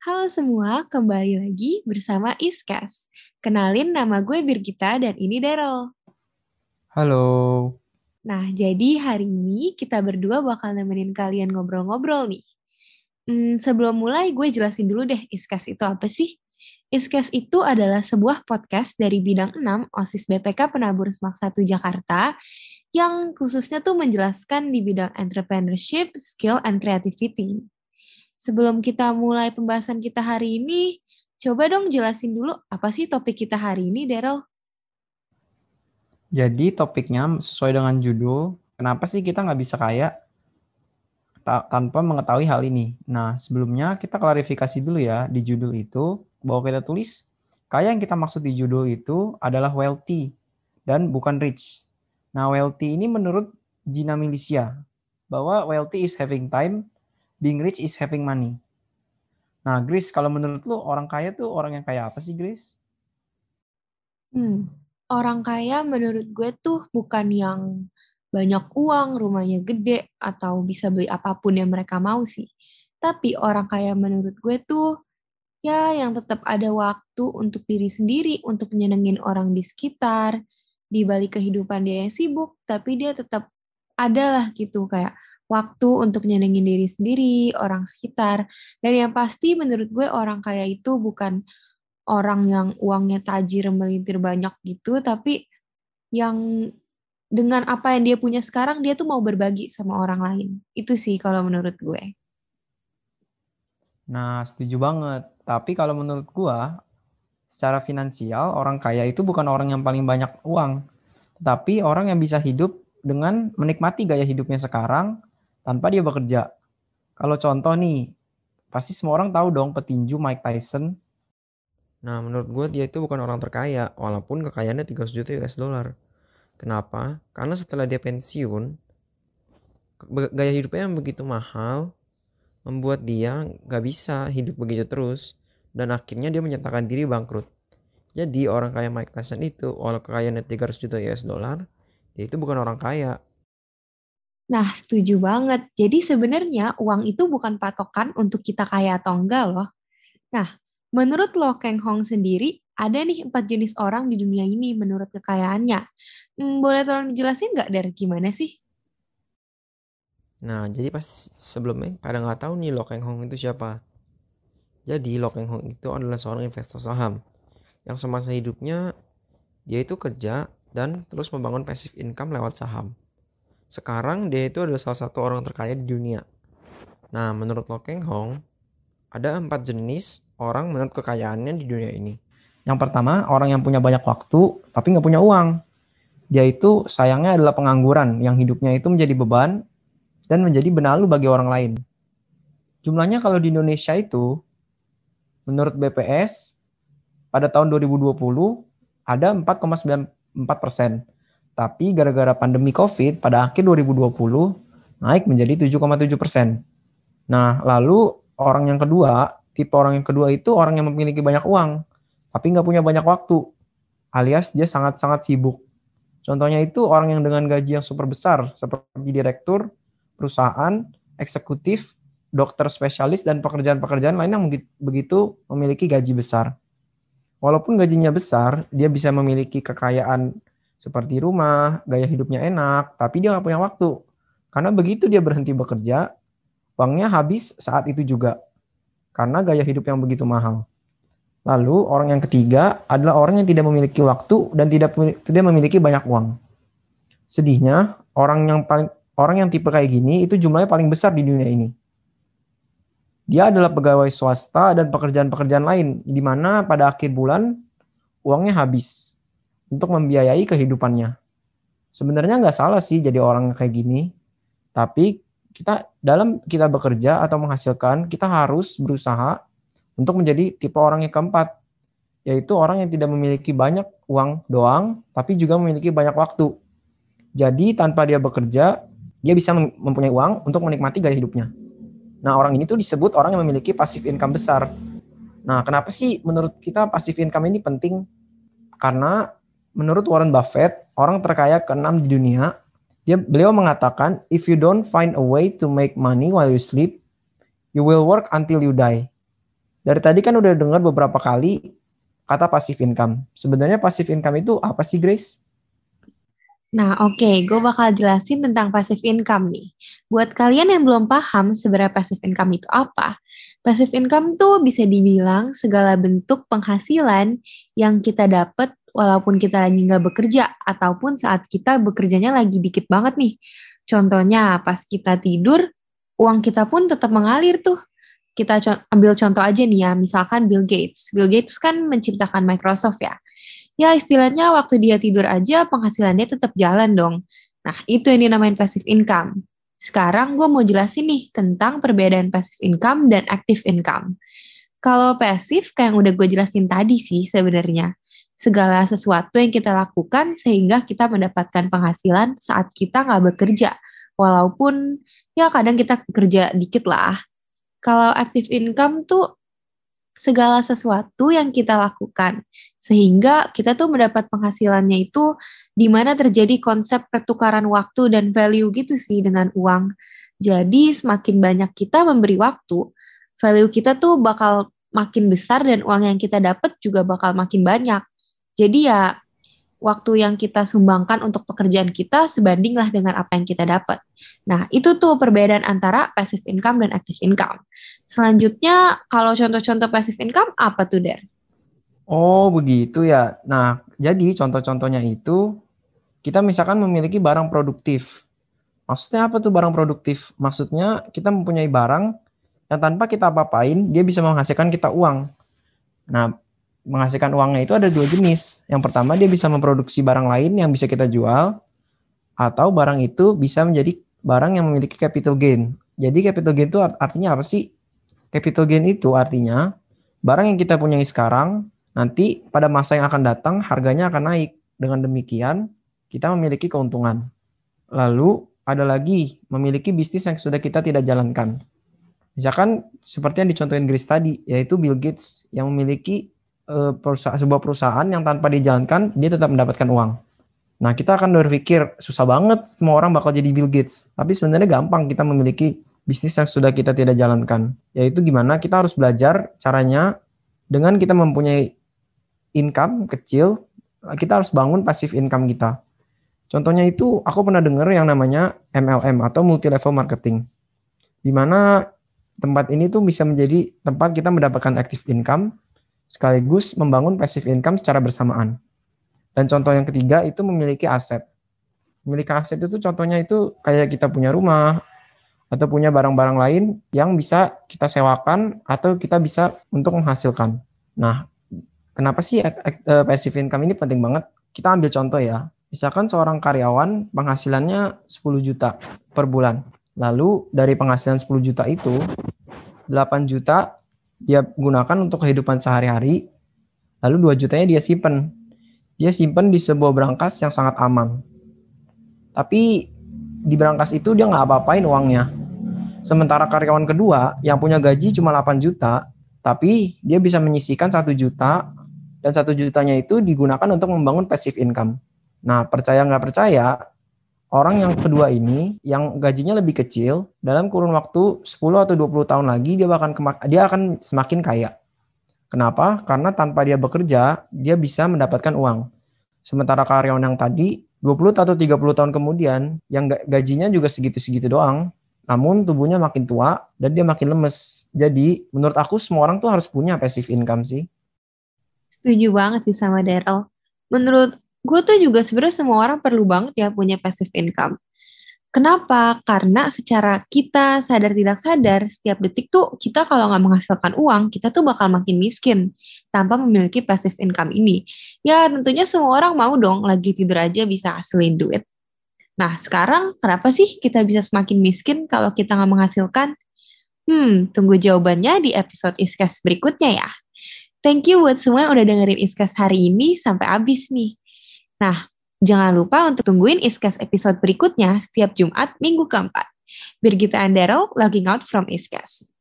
Halo semua, kembali lagi bersama Iskas. Kenalin nama gue Birgita dan ini Daryl. Halo. Nah, jadi hari ini kita berdua bakal nemenin kalian ngobrol-ngobrol nih. Hmm, sebelum mulai, gue jelasin dulu deh Iskas itu apa sih? Iskas itu adalah sebuah podcast dari bidang 6 OSIS BPK Penabur Semak 1 Jakarta yang khususnya tuh menjelaskan di bidang entrepreneurship, skill, and creativity. Sebelum kita mulai pembahasan kita hari ini, coba dong jelasin dulu apa sih topik kita hari ini, Daryl? Jadi topiknya sesuai dengan judul, kenapa sih kita nggak bisa kaya ta tanpa mengetahui hal ini? Nah, sebelumnya kita klarifikasi dulu ya di judul itu, bahwa kita tulis, kaya yang kita maksud di judul itu adalah wealthy dan bukan rich. Nah, wealthy ini menurut Gina Milicia, bahwa wealthy is having time, being rich is having money. Nah, Grace, kalau menurut lu orang kaya tuh orang yang kaya apa sih, Grace? Hmm, orang kaya menurut gue tuh bukan yang banyak uang, rumahnya gede, atau bisa beli apa pun yang mereka mau sih. Tapi orang kaya menurut gue tuh ya yang tetap ada waktu untuk diri sendiri, untuk nyenengin orang di sekitar, di balik kehidupan dia yang sibuk, tapi dia tetap adalah gitu kayak waktu untuk nyenengin diri sendiri, orang sekitar. Dan yang pasti menurut gue orang kaya itu bukan orang yang uangnya tajir melintir banyak gitu, tapi yang dengan apa yang dia punya sekarang dia tuh mau berbagi sama orang lain. Itu sih kalau menurut gue. Nah, setuju banget. Tapi kalau menurut gue, secara finansial orang kaya itu bukan orang yang paling banyak uang, tapi orang yang bisa hidup dengan menikmati gaya hidupnya sekarang tanpa dia bekerja. Kalau contoh nih, pasti semua orang tahu dong petinju Mike Tyson. Nah, menurut gue dia itu bukan orang terkaya, walaupun kekayaannya 300 juta US dollar. Kenapa? Karena setelah dia pensiun, gaya hidupnya yang begitu mahal, membuat dia gak bisa hidup begitu terus, dan akhirnya dia menyatakan diri bangkrut. Jadi orang kaya Mike Tyson itu, walau kekayaannya 300 juta US dollar, dia itu bukan orang kaya, Nah, setuju banget. Jadi sebenarnya uang itu bukan patokan untuk kita kaya atau enggak loh. Nah, menurut Lo Keng Hong sendiri, ada nih empat jenis orang di dunia ini menurut kekayaannya. Hmm, boleh tolong dijelasin nggak dari gimana sih? Nah, jadi pas sebelumnya kadang nggak tahu nih Lo Keng Hong itu siapa. Jadi Lo Keng Hong itu adalah seorang investor saham yang semasa hidupnya dia itu kerja dan terus membangun passive income lewat saham. Sekarang dia itu adalah salah satu orang terkaya di dunia. Nah, menurut Lo Keng Hong, ada empat jenis orang menurut kekayaannya di dunia ini. Yang pertama, orang yang punya banyak waktu tapi nggak punya uang. Dia itu sayangnya adalah pengangguran yang hidupnya itu menjadi beban dan menjadi benalu bagi orang lain. Jumlahnya kalau di Indonesia itu, menurut BPS, pada tahun 2020 ada 4,94 persen tapi gara-gara pandemi COVID pada akhir 2020 naik menjadi 7,7 persen. Nah, lalu orang yang kedua, tipe orang yang kedua itu orang yang memiliki banyak uang, tapi nggak punya banyak waktu, alias dia sangat-sangat sibuk. Contohnya itu orang yang dengan gaji yang super besar, seperti direktur, perusahaan, eksekutif, dokter spesialis, dan pekerjaan-pekerjaan lain yang begitu memiliki gaji besar. Walaupun gajinya besar, dia bisa memiliki kekayaan seperti rumah, gaya hidupnya enak, tapi dia nggak punya waktu. Karena begitu dia berhenti bekerja, uangnya habis saat itu juga. Karena gaya hidup yang begitu mahal. Lalu orang yang ketiga adalah orang yang tidak memiliki waktu dan tidak tidak memiliki banyak uang. Sedihnya, orang yang paling orang yang tipe kayak gini itu jumlahnya paling besar di dunia ini. Dia adalah pegawai swasta dan pekerjaan-pekerjaan lain di mana pada akhir bulan uangnya habis untuk membiayai kehidupannya. Sebenarnya nggak salah sih jadi orang kayak gini, tapi kita dalam kita bekerja atau menghasilkan, kita harus berusaha untuk menjadi tipe orang yang keempat, yaitu orang yang tidak memiliki banyak uang doang, tapi juga memiliki banyak waktu. Jadi tanpa dia bekerja, dia bisa mempunyai uang untuk menikmati gaya hidupnya. Nah orang ini tuh disebut orang yang memiliki passive income besar. Nah kenapa sih menurut kita passive income ini penting? Karena menurut Warren Buffett, orang terkaya keenam di dunia, dia beliau mengatakan, if you don't find a way to make money while you sleep, you will work until you die. Dari tadi kan udah dengar beberapa kali kata passive income. Sebenarnya passive income itu apa sih, Grace? Nah, oke, okay. gue bakal jelasin tentang passive income nih. Buat kalian yang belum paham sebenarnya passive income itu apa, passive income tuh bisa dibilang segala bentuk penghasilan yang kita dapat walaupun kita lagi nggak bekerja ataupun saat kita bekerjanya lagi dikit banget nih. Contohnya pas kita tidur, uang kita pun tetap mengalir tuh. Kita co ambil contoh aja nih ya, misalkan Bill Gates. Bill Gates kan menciptakan Microsoft ya ya istilahnya waktu dia tidur aja penghasilannya tetap jalan dong. Nah, itu yang dinamain passive income. Sekarang gue mau jelasin nih tentang perbedaan passive income dan active income. Kalau passive kayak yang udah gue jelasin tadi sih sebenarnya. Segala sesuatu yang kita lakukan sehingga kita mendapatkan penghasilan saat kita nggak bekerja. Walaupun ya kadang kita kerja dikit lah. Kalau active income tuh segala sesuatu yang kita lakukan sehingga kita tuh mendapat penghasilannya itu di mana terjadi konsep pertukaran waktu dan value gitu sih dengan uang. Jadi semakin banyak kita memberi waktu, value kita tuh bakal makin besar dan uang yang kita dapat juga bakal makin banyak. Jadi ya waktu yang kita sumbangkan untuk pekerjaan kita sebandinglah dengan apa yang kita dapat. Nah, itu tuh perbedaan antara passive income dan active income. Selanjutnya, kalau contoh-contoh passive income apa tuh, Der? Oh, begitu ya. Nah, jadi contoh-contohnya itu kita misalkan memiliki barang produktif. Maksudnya apa tuh barang produktif? Maksudnya kita mempunyai barang yang tanpa kita apa-apain, dia bisa menghasilkan kita uang. Nah, menghasilkan uangnya itu ada dua jenis. Yang pertama dia bisa memproduksi barang lain yang bisa kita jual atau barang itu bisa menjadi barang yang memiliki capital gain. Jadi capital gain itu artinya apa sih? Capital gain itu artinya barang yang kita punyai sekarang nanti pada masa yang akan datang harganya akan naik. Dengan demikian kita memiliki keuntungan. Lalu ada lagi memiliki bisnis yang sudah kita tidak jalankan. Misalkan seperti yang dicontohin Grace tadi, yaitu Bill Gates yang memiliki perusahaan, sebuah perusahaan yang tanpa dijalankan dia tetap mendapatkan uang. Nah, kita akan berpikir susah banget semua orang bakal jadi Bill Gates. Tapi sebenarnya gampang kita memiliki bisnis yang sudah kita tidak jalankan. Yaitu gimana kita harus belajar caranya dengan kita mempunyai income kecil, kita harus bangun passive income kita. Contohnya itu aku pernah dengar yang namanya MLM atau multi level marketing. Di mana tempat ini tuh bisa menjadi tempat kita mendapatkan active income sekaligus membangun passive income secara bersamaan. Dan contoh yang ketiga itu memiliki aset. Memiliki aset itu contohnya itu kayak kita punya rumah atau punya barang-barang lain yang bisa kita sewakan atau kita bisa untuk menghasilkan. Nah, kenapa sih eh, passive income ini penting banget? Kita ambil contoh ya. Misalkan seorang karyawan penghasilannya 10 juta per bulan. Lalu dari penghasilan 10 juta itu 8 juta dia gunakan untuk kehidupan sehari-hari, lalu 2 jutanya dia simpen. Dia simpen di sebuah berangkas yang sangat aman. Tapi di berangkas itu dia nggak apa-apain uangnya. Sementara karyawan kedua yang punya gaji cuma 8 juta, tapi dia bisa menyisikan satu juta dan satu jutanya itu digunakan untuk membangun passive income. Nah, percaya nggak percaya, orang yang kedua ini yang gajinya lebih kecil dalam kurun waktu 10 atau 20 tahun lagi dia akan dia akan semakin kaya. Kenapa? Karena tanpa dia bekerja, dia bisa mendapatkan uang. Sementara karyawan yang tadi 20 atau 30 tahun kemudian yang gajinya juga segitu-segitu doang, namun tubuhnya makin tua dan dia makin lemes. Jadi, menurut aku semua orang tuh harus punya passive income sih. Setuju banget sih sama Daryl. Menurut gue tuh juga sebenarnya semua orang perlu banget ya punya passive income. Kenapa? Karena secara kita sadar tidak sadar, setiap detik tuh kita kalau nggak menghasilkan uang, kita tuh bakal makin miskin tanpa memiliki passive income ini. Ya tentunya semua orang mau dong lagi tidur aja bisa hasilin duit. Nah sekarang kenapa sih kita bisa semakin miskin kalau kita nggak menghasilkan? Hmm, tunggu jawabannya di episode Iskas berikutnya ya. Thank you buat semua yang udah dengerin Iskas hari ini sampai habis nih. Nah, jangan lupa untuk tungguin Iskas episode berikutnya setiap Jumat minggu keempat. Birgita and Daryl logging out from Iskas.